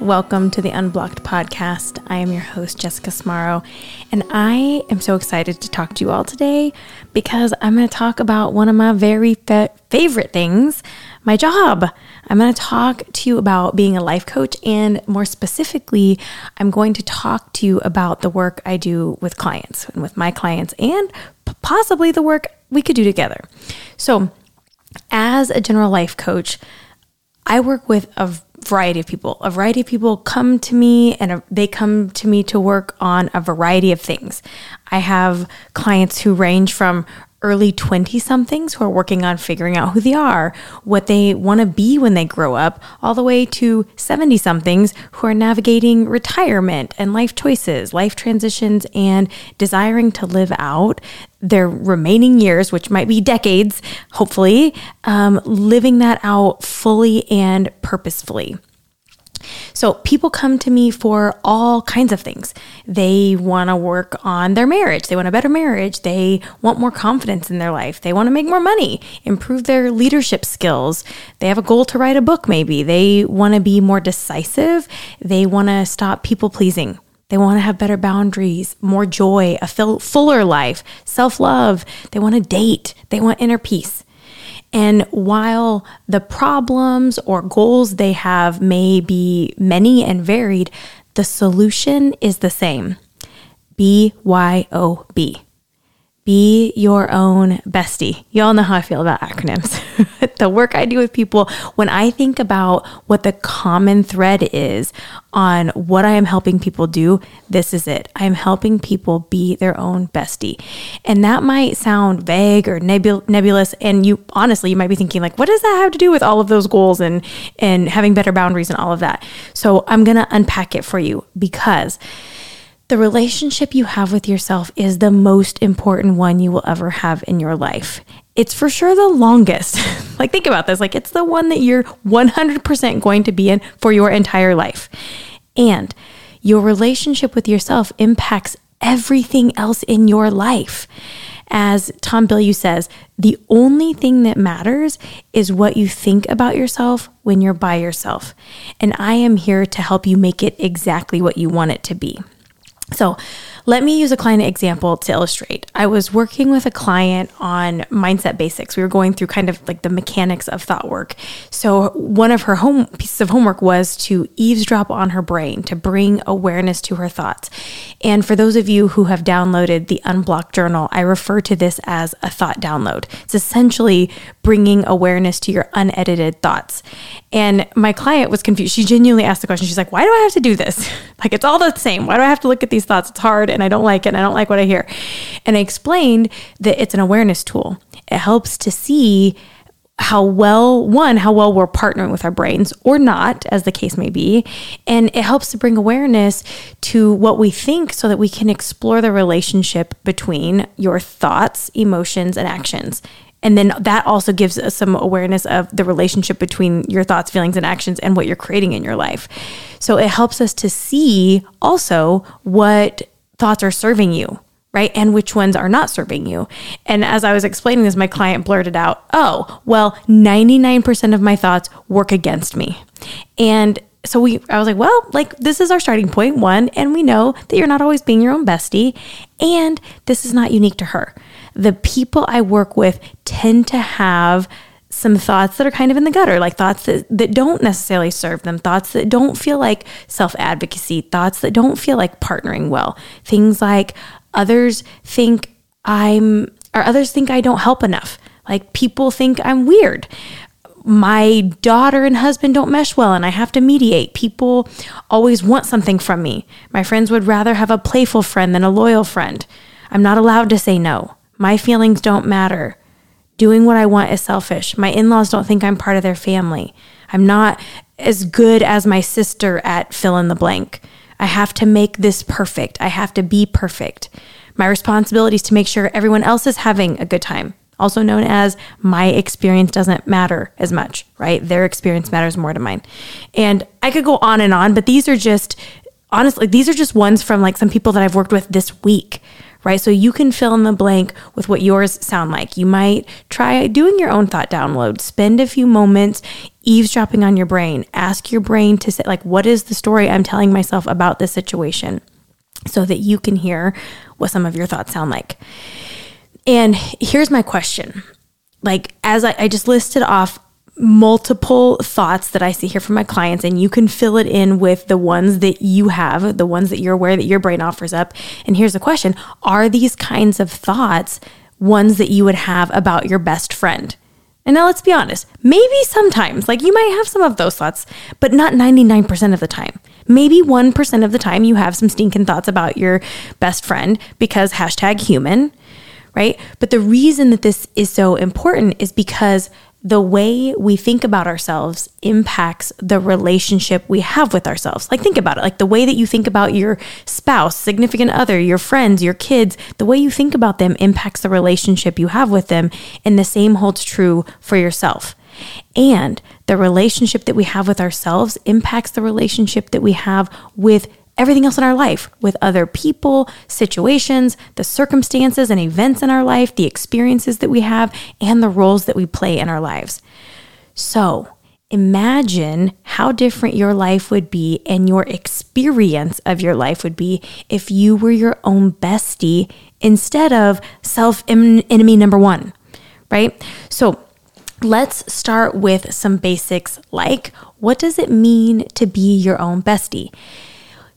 Welcome to the Unblocked podcast. I am your host, Jessica Smarro, and I am so excited to talk to you all today because I'm going to talk about one of my very fa- favorite things my job. I'm going to talk to you about being a life coach, and more specifically, I'm going to talk to you about the work I do with clients and with my clients, and possibly the work we could do together. So, as a general life coach, I work with a variety of people. A variety of people come to me and they come to me to work on a variety of things. I have clients who range from early 20 somethings who are working on figuring out who they are, what they want to be when they grow up, all the way to 70 somethings who are navigating retirement and life choices, life transitions, and desiring to live out their remaining years, which might be decades, hopefully, um, living that out fully and purposefully. So people come to me for all kinds of things. They want to work on their marriage. They want a better marriage. They want more confidence in their life. They want to make more money, improve their leadership skills. They have a goal to write a book, maybe. They want to be more decisive. They want to stop people pleasing. They want to have better boundaries, more joy, a fuller life, self love. They want to date. They want inner peace. And while the problems or goals they have may be many and varied, the solution is the same BYOB. Be your own bestie. Y'all know how I feel about acronyms. the work I do with people, when I think about what the common thread is on what I am helping people do, this is it. I'm helping people be their own bestie. And that might sound vague or nebul- nebulous. And you honestly, you might be thinking, like, what does that have to do with all of those goals and, and having better boundaries and all of that? So I'm going to unpack it for you because the relationship you have with yourself is the most important one you will ever have in your life. It's for sure the longest. like, think about this like, it's the one that you're 100% going to be in for your entire life. And your relationship with yourself impacts everything else in your life. As Tom Bilyeu says, the only thing that matters is what you think about yourself when you're by yourself. And I am here to help you make it exactly what you want it to be. So, let me use a client example to illustrate. I was working with a client on mindset basics. We were going through kind of like the mechanics of thought work. So, one of her home pieces of homework was to eavesdrop on her brain, to bring awareness to her thoughts. And for those of you who have downloaded the Unblocked Journal, I refer to this as a thought download. It's essentially bringing awareness to your unedited thoughts. And my client was confused. She genuinely asked the question. She's like, Why do I have to do this? Like, it's all the same. Why do I have to look at these thoughts? It's hard and I don't like it and I don't like what I hear. And I explained that it's an awareness tool. It helps to see how well one how well we're partnering with our brains or not as the case may be and it helps to bring awareness to what we think so that we can explore the relationship between your thoughts emotions and actions and then that also gives us some awareness of the relationship between your thoughts, feelings, and actions and what you're creating in your life. So it helps us to see also what thoughts are serving you, right? And which ones are not serving you. And as I was explaining this, my client blurted out, Oh, well, 99% of my thoughts work against me. And so we I was like, well, like this is our starting point one and we know that you're not always being your own bestie and this is not unique to her. The people I work with tend to have some thoughts that are kind of in the gutter, like thoughts that, that don't necessarily serve them, thoughts that don't feel like self advocacy, thoughts that don't feel like partnering well. Things like others think I'm, or others think I don't help enough. Like people think I'm weird. My daughter and husband don't mesh well and I have to mediate. People always want something from me. My friends would rather have a playful friend than a loyal friend. I'm not allowed to say no. My feelings don't matter. Doing what I want is selfish. My in laws don't think I'm part of their family. I'm not as good as my sister at fill in the blank. I have to make this perfect. I have to be perfect. My responsibility is to make sure everyone else is having a good time, also known as my experience doesn't matter as much, right? Their experience matters more to mine. And I could go on and on, but these are just honestly, these are just ones from like some people that I've worked with this week right? So you can fill in the blank with what yours sound like. You might try doing your own thought download. Spend a few moments eavesdropping on your brain. Ask your brain to say, like, what is the story I'm telling myself about this situation? So that you can hear what some of your thoughts sound like. And here's my question. Like, as I, I just listed off multiple thoughts that I see here from my clients, and you can fill it in with the ones that you have, the ones that you're aware that your brain offers up. And here's the question Are these kinds of thoughts ones that you would have about your best friend? And now let's be honest, maybe sometimes, like you might have some of those thoughts, but not 99% of the time. Maybe 1% of the time you have some stinking thoughts about your best friend because hashtag human, right? But the reason that this is so important is because the way we think about ourselves impacts the relationship we have with ourselves. Like, think about it like the way that you think about your spouse, significant other, your friends, your kids, the way you think about them impacts the relationship you have with them. And the same holds true for yourself. And the relationship that we have with ourselves impacts the relationship that we have with everything else in our life with other people, situations, the circumstances and events in our life, the experiences that we have, and the roles that we play in our lives. So, imagine how different your life would be and your experience of your life would be if you were your own bestie instead of self enemy number one, right? So, let's start with some basics like what does it mean to be your own bestie?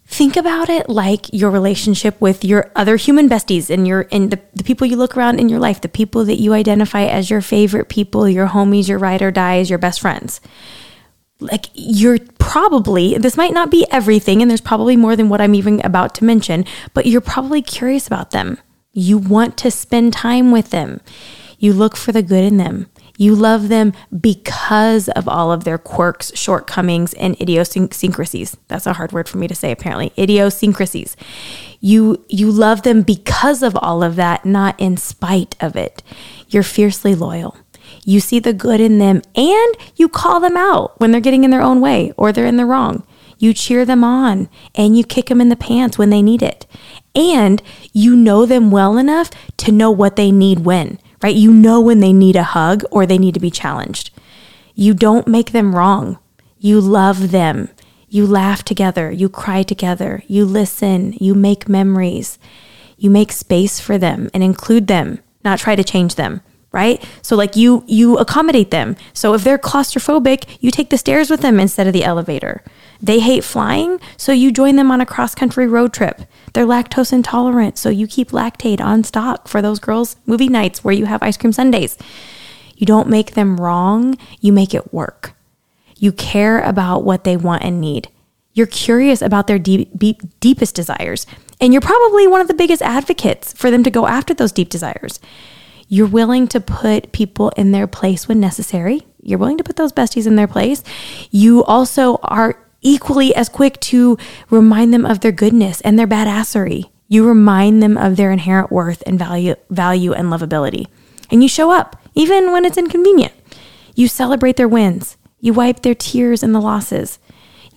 Think about it like your relationship with your other human besties and your and the, the people you look around in your life the people that you identify as your favorite people your homies your ride or dies your best friends. Like you're probably this might not be everything and there's probably more than what i'm even about to mention but you're probably curious about them. You want to spend time with them. You look for the good in them you love them because of all of their quirks, shortcomings, and idiosyncrasies. That's a hard word for me to say, apparently. Idiosyncrasies. You, you love them because of all of that, not in spite of it. You're fiercely loyal. You see the good in them and you call them out when they're getting in their own way or they're in the wrong. You cheer them on and you kick them in the pants when they need it. And you know them well enough to know what they need when right? You know when they need a hug or they need to be challenged. You don't make them wrong. You love them. You laugh together. You cry together. You listen. You make memories. You make space for them and include them, not try to change them right so like you you accommodate them so if they're claustrophobic you take the stairs with them instead of the elevator they hate flying, so you join them on a cross country road trip. They're lactose intolerant, so you keep Lactaid on stock for those girls' movie nights where you have ice cream sundaes. You don't make them wrong, you make it work. You care about what they want and need. You're curious about their deep, deep, deepest desires, and you're probably one of the biggest advocates for them to go after those deep desires. You're willing to put people in their place when necessary. You're willing to put those besties in their place. You also are equally as quick to remind them of their goodness and their badassery. You remind them of their inherent worth and value, value and lovability. And you show up, even when it's inconvenient. You celebrate their wins. You wipe their tears and the losses.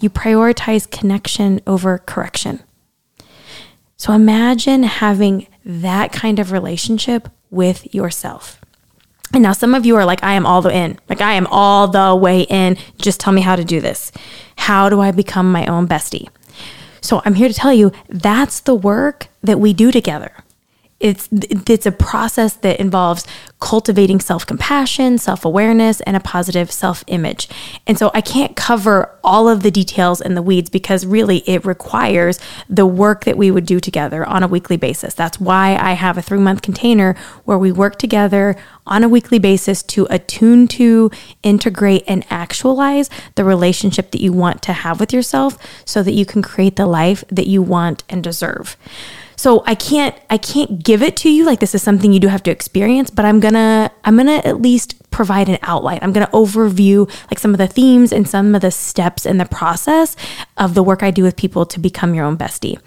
You prioritize connection over correction. So imagine having that kind of relationship with yourself. And now some of you are like, I am all the in. Like, I am all the way in. Just tell me how to do this. How do I become my own bestie? So I'm here to tell you that's the work that we do together. It's it's a process that involves cultivating self-compassion, self-awareness and a positive self-image. And so I can't cover all of the details in the weeds because really it requires the work that we would do together on a weekly basis. That's why I have a 3-month container where we work together on a weekly basis to attune to, integrate and actualize the relationship that you want to have with yourself so that you can create the life that you want and deserve. So I can't I can't give it to you. Like this is something you do have to experience, but I'm going to I'm going to at least provide an outline. I'm going to overview like some of the themes and some of the steps in the process of the work I do with people to become your own bestie.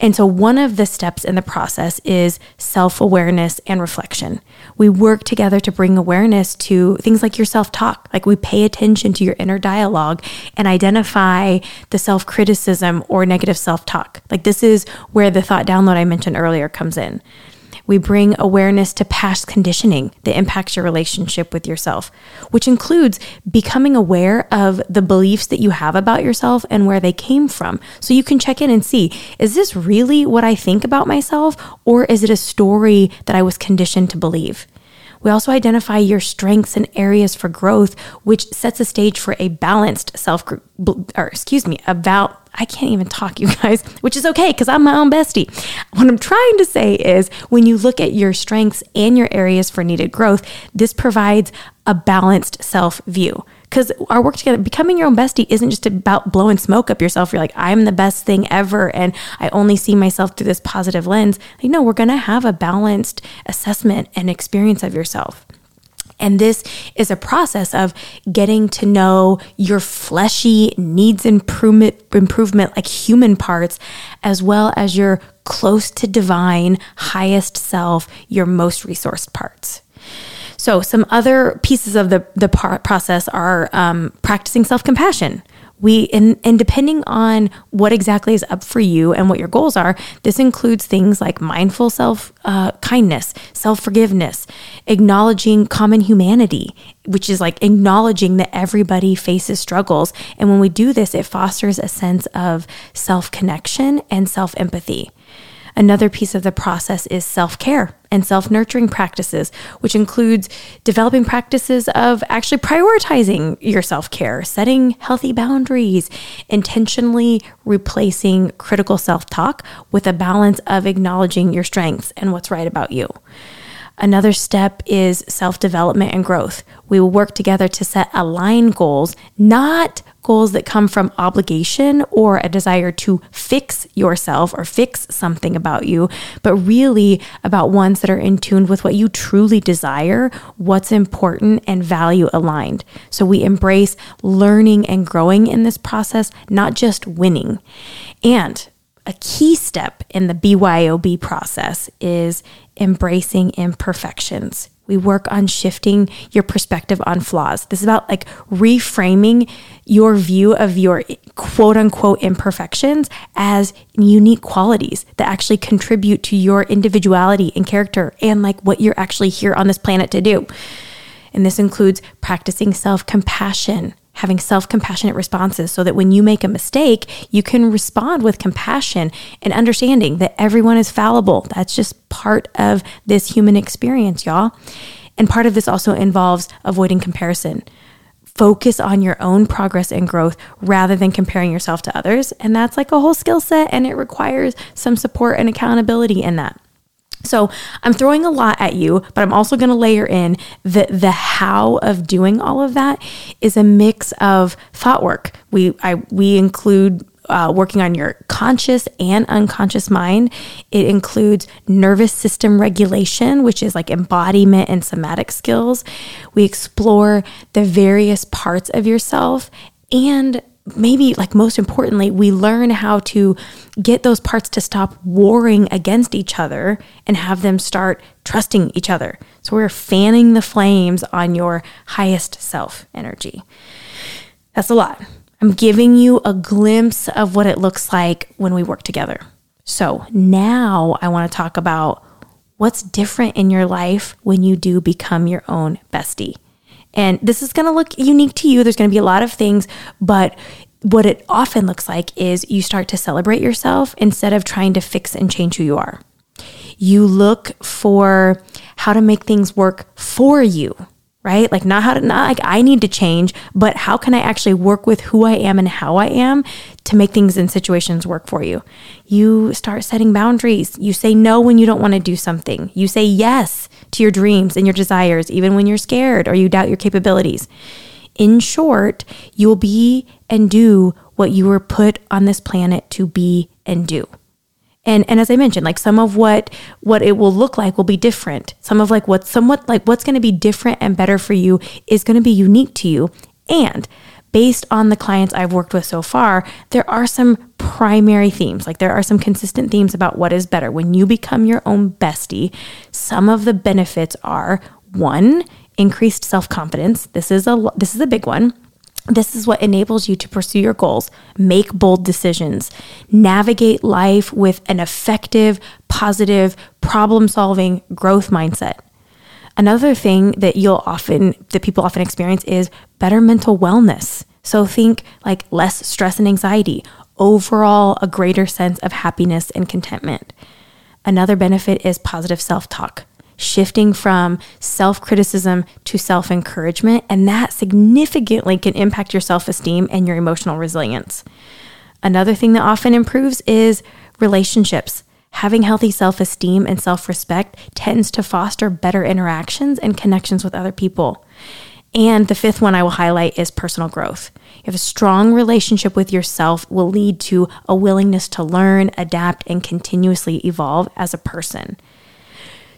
And so one of the steps in the process is self-awareness and reflection. We work together to bring awareness to things like your self-talk. Like we pay attention to your inner dialogue and identify the self-criticism or negative self-talk. Like this is where the thought download I mentioned earlier comes in. We bring awareness to past conditioning that impacts your relationship with yourself, which includes becoming aware of the beliefs that you have about yourself and where they came from. So you can check in and see is this really what I think about myself, or is it a story that I was conditioned to believe? We also identify your strengths and areas for growth, which sets a stage for a balanced self, or excuse me, about I can't even talk, you guys, which is okay because I'm my own bestie. What I'm trying to say is when you look at your strengths and your areas for needed growth, this provides a balanced self view. Because our work together, becoming your own bestie isn't just about blowing smoke up yourself. You're like, I'm the best thing ever. And I only see myself through this positive lens. Like, no, we're to have a balanced assessment and experience of yourself. And this is a process of getting to know your fleshy needs improvement, improvement like human parts, as well as your close to divine, highest self, your most resourced parts. So, some other pieces of the, the process are um, practicing self compassion, we and, and depending on what exactly is up for you and what your goals are this includes things like mindful self uh, kindness self forgiveness acknowledging common humanity which is like acknowledging that everybody faces struggles. And when we do this it fosters a sense of self connection and self empathy Another piece of the process is self care and self nurturing practices, which includes developing practices of actually prioritizing your self care, setting healthy boundaries, intentionally replacing critical self talk with a balance of acknowledging your strengths and what's right about you. Another step is self development and growth. We will work together to set aligned goals, not goals that come from obligation or a desire to fix yourself or fix something about you, but really about ones that are in tune with what you truly desire, what's important, and value aligned. So we embrace learning and growing in this process, not just winning. And a key step in the BYOB process is embracing imperfections. We work on shifting your perspective on flaws. This is about like reframing your view of your quote unquote imperfections as unique qualities that actually contribute to your individuality and character and like what you're actually here on this planet to do. And this includes practicing self compassion, having self compassionate responses so that when you make a mistake, you can respond with compassion and understanding that everyone is fallible. That's just part of this human experience, y'all. And part of this also involves avoiding comparison. Focus on your own progress and growth rather than comparing yourself to others. And that's like a whole skill set, and it requires some support and accountability in that. So I'm throwing a lot at you, but I'm also going to layer in the the how of doing all of that is a mix of thought work. We I we include uh, working on your conscious and unconscious mind. It includes nervous system regulation, which is like embodiment and somatic skills. We explore the various parts of yourself and maybe like most importantly, we learn how to get those parts to stop warring against each other and have them start trusting each other. So we're fanning the flames on your highest self energy. That's a lot. I'm giving you a glimpse of what it looks like when we work together. So now I want to talk about what's different in your life when you do become your own bestie. And this is going to look unique to you. There's going to be a lot of things, but what it often looks like is you start to celebrate yourself instead of trying to fix and change who you are. You look for how to make things work for you, right? Like not how to not like I need to change, but how can I actually work with who I am and how I am to make things and situations work for you? You start setting boundaries. You say no when you don't want to do something. You say yes to your dreams and your desires, even when you're scared or you doubt your capabilities. In short, you will be and do what you were put on this planet to be and do. And and as I mentioned, like some of what what it will look like will be different. Some of like what's somewhat like what's going to be different and better for you is going to be unique to you. And based on the clients I've worked with so far, there are some primary themes. Like there are some consistent themes about what is better. When you become your own bestie, some of the benefits are one, increased self-confidence. This is a this is a big one. This is what enables you to pursue your goals, make bold decisions, navigate life with an effective, positive, problem solving growth mindset. Another thing that you'll often, that people often experience is better mental wellness. So think like less stress and anxiety, overall, a greater sense of happiness and contentment. Another benefit is positive self talk shifting from self criticism to self encouragement, and that significantly can impact your self esteem and your emotional resilience. Another thing that often improves is relationships. Having healthy self esteem and self respect tends to foster better interactions and connections with other people. And the fifth one I will highlight is personal growth. If a strong relationship with yourself will lead to a willingness to learn, adapt, and continuously evolve as a person.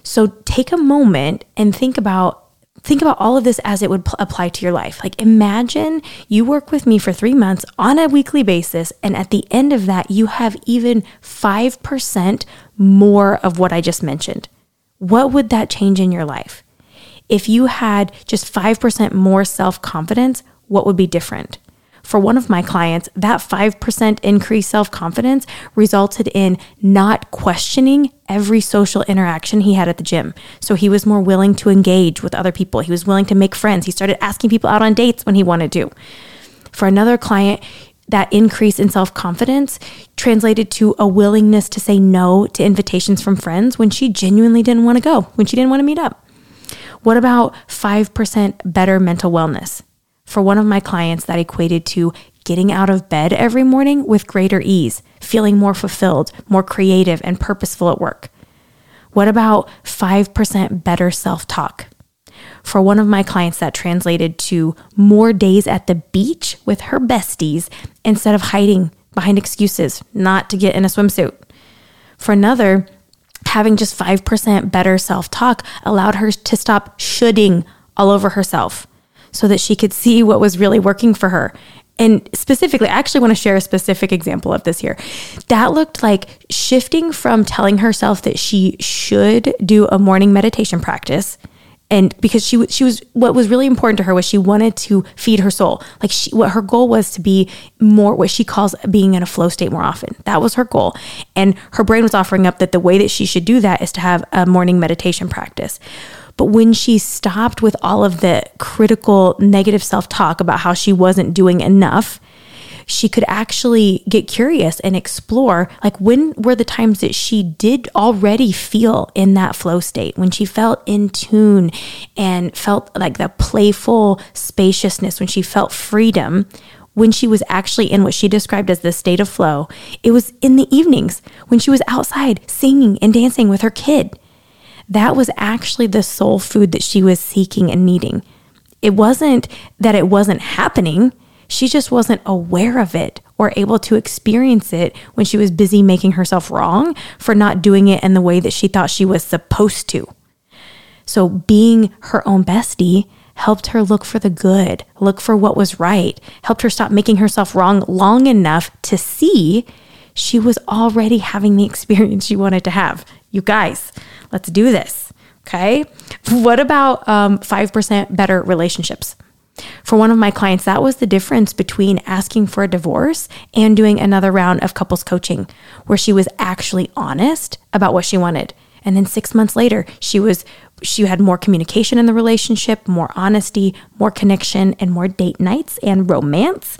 So take a moment and think about think about all of this as it would pl- apply to your life. Like imagine you work with me for 3 months on a weekly basis and at the end of that you have even 5% more of what I just mentioned. What would that change in your life? If you had just 5% more self-confidence, what would be different? For one of my clients, that 5% increased self confidence resulted in not questioning every social interaction he had at the gym. So he was more willing to engage with other people. He was willing to make friends. He started asking people out on dates when he wanted to. For another client, that increase in self confidence translated to a willingness to say no to invitations from friends when she genuinely didn't want to go, when she didn't want to meet up. What about 5% better mental wellness? For one of my clients, that equated to getting out of bed every morning with greater ease, feeling more fulfilled, more creative, and purposeful at work. What about 5% better self talk? For one of my clients, that translated to more days at the beach with her besties instead of hiding behind excuses not to get in a swimsuit. For another, having just 5% better self talk allowed her to stop shoulding all over herself so that she could see what was really working for her. And specifically, I actually want to share a specific example of this here. That looked like shifting from telling herself that she should do a morning meditation practice and because she she was what was really important to her was she wanted to feed her soul like she what her goal was to be more what she calls being in a flow state more often that was her goal and her brain was offering up that the way that she should do that is to have a morning meditation practice but when she stopped with all of the critical negative self talk about how she wasn't doing enough, she could actually get curious and explore like when were the times that she did already feel in that flow state? When she felt in tune and felt like the playful spaciousness when she felt freedom when she was actually in what she described as the state of flow it was in the evenings when she was outside singing and dancing with her kid that was actually the soul food that she was seeking and needing. It wasn't that it wasn't happening, she just wasn't aware of it or able to experience it when she was busy making herself wrong for not doing it in the way that she thought she was supposed to. So, being her own bestie helped her look for the good, look for what was right, helped her stop making herself wrong long enough to see she was already having the experience she wanted to have. You guys, let's do this. Okay. What about um, 5% better relationships? For one of my clients, that was the difference between asking for a divorce and doing another round of couples coaching, where she was actually honest about what she wanted. And then six months later, she was she had more communication in the relationship, more honesty, more connection, and more date nights and romance.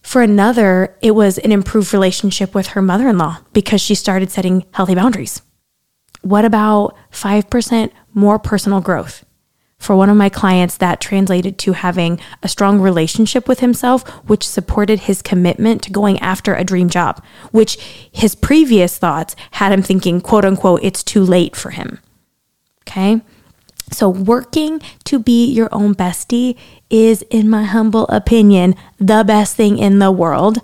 For another, it was an improved relationship with her mother in law because she started setting healthy boundaries. What about 5% more personal growth? For one of my clients, that translated to having a strong relationship with himself, which supported his commitment to going after a dream job, which his previous thoughts had him thinking, quote unquote, it's too late for him. Okay. So, working to be your own bestie is, in my humble opinion, the best thing in the world.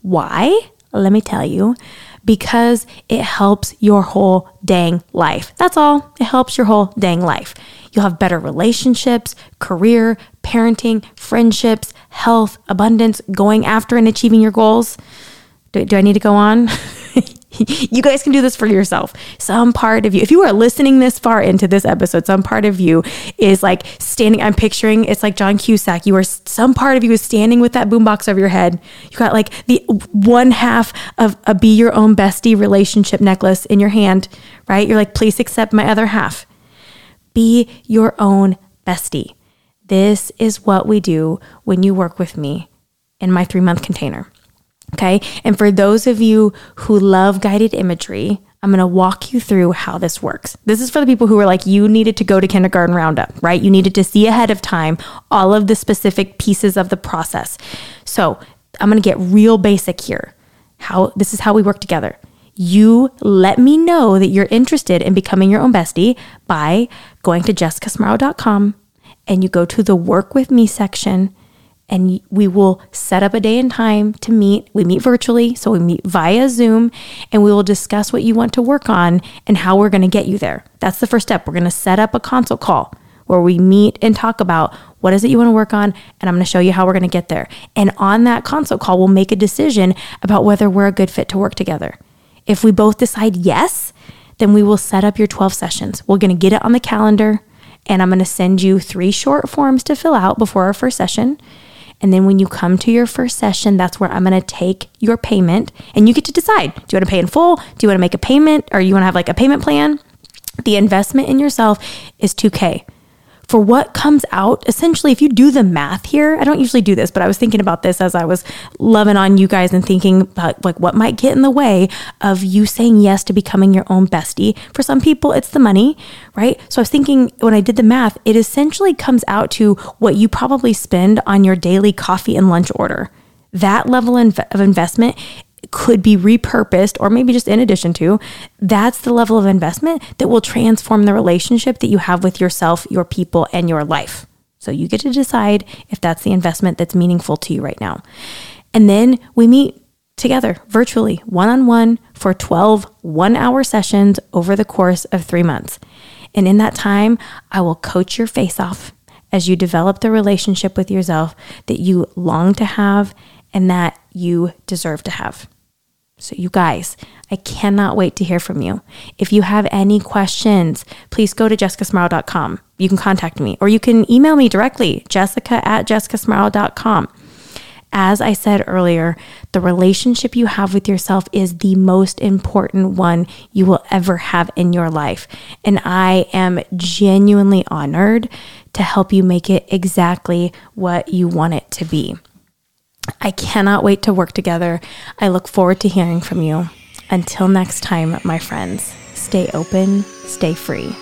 Why? Let me tell you because it helps your whole dang life. That's all. It helps your whole dang life. You'll have better relationships, career, parenting, friendships, health, abundance, going after and achieving your goals. Do, do I need to go on? you guys can do this for yourself. Some part of you, if you are listening this far into this episode, some part of you is like standing. I'm picturing it's like John Cusack. You are some part of you is standing with that boombox over your head. You got like the one half of a be your own bestie relationship necklace in your hand, right? You're like, please accept my other half. Be your own bestie. This is what we do when you work with me in my three month container. Okay. And for those of you who love guided imagery, I'm going to walk you through how this works. This is for the people who are like, you needed to go to kindergarten roundup, right? You needed to see ahead of time all of the specific pieces of the process. So I'm going to get real basic here. How this is how we work together. You let me know that you're interested in becoming your own bestie by going to jessicasmarro.com and you go to the work with me section and we will set up a day and time to meet. We meet virtually, so we meet via Zoom, and we will discuss what you want to work on and how we're going to get you there. That's the first step. We're going to set up a consult call where we meet and talk about what is it you want to work on, and I'm going to show you how we're going to get there. And on that consult call, we'll make a decision about whether we're a good fit to work together. If we both decide yes, then we will set up your 12 sessions. We're going to get it on the calendar, and I'm going to send you three short forms to fill out before our first session. And then when you come to your first session, that's where I'm going to take your payment and you get to decide do you want to pay in full? Do you want to make a payment or you want to have like a payment plan? The investment in yourself is 2K for what comes out. Essentially, if you do the math here, I don't usually do this, but I was thinking about this as I was loving on you guys and thinking about like what might get in the way of you saying yes to becoming your own bestie. For some people, it's the money, right? So I was thinking when I did the math, it essentially comes out to what you probably spend on your daily coffee and lunch order. That level of investment could be repurposed or maybe just in addition to, that's the level of investment that will transform the relationship that you have with yourself, your people, and your life. So you get to decide if that's the investment that's meaningful to you right now. And then we meet together virtually, one on one, for 12 one hour sessions over the course of three months. And in that time, I will coach your face off as you develop the relationship with yourself that you long to have and that you deserve to have. So, you guys, I cannot wait to hear from you. If you have any questions, please go to jessicasmarro.com. You can contact me or you can email me directly, jessica at jessicasmarro.com. As I said earlier, the relationship you have with yourself is the most important one you will ever have in your life. And I am genuinely honored to help you make it exactly what you want it to be. I cannot wait to work together. I look forward to hearing from you. Until next time, my friends, stay open, stay free.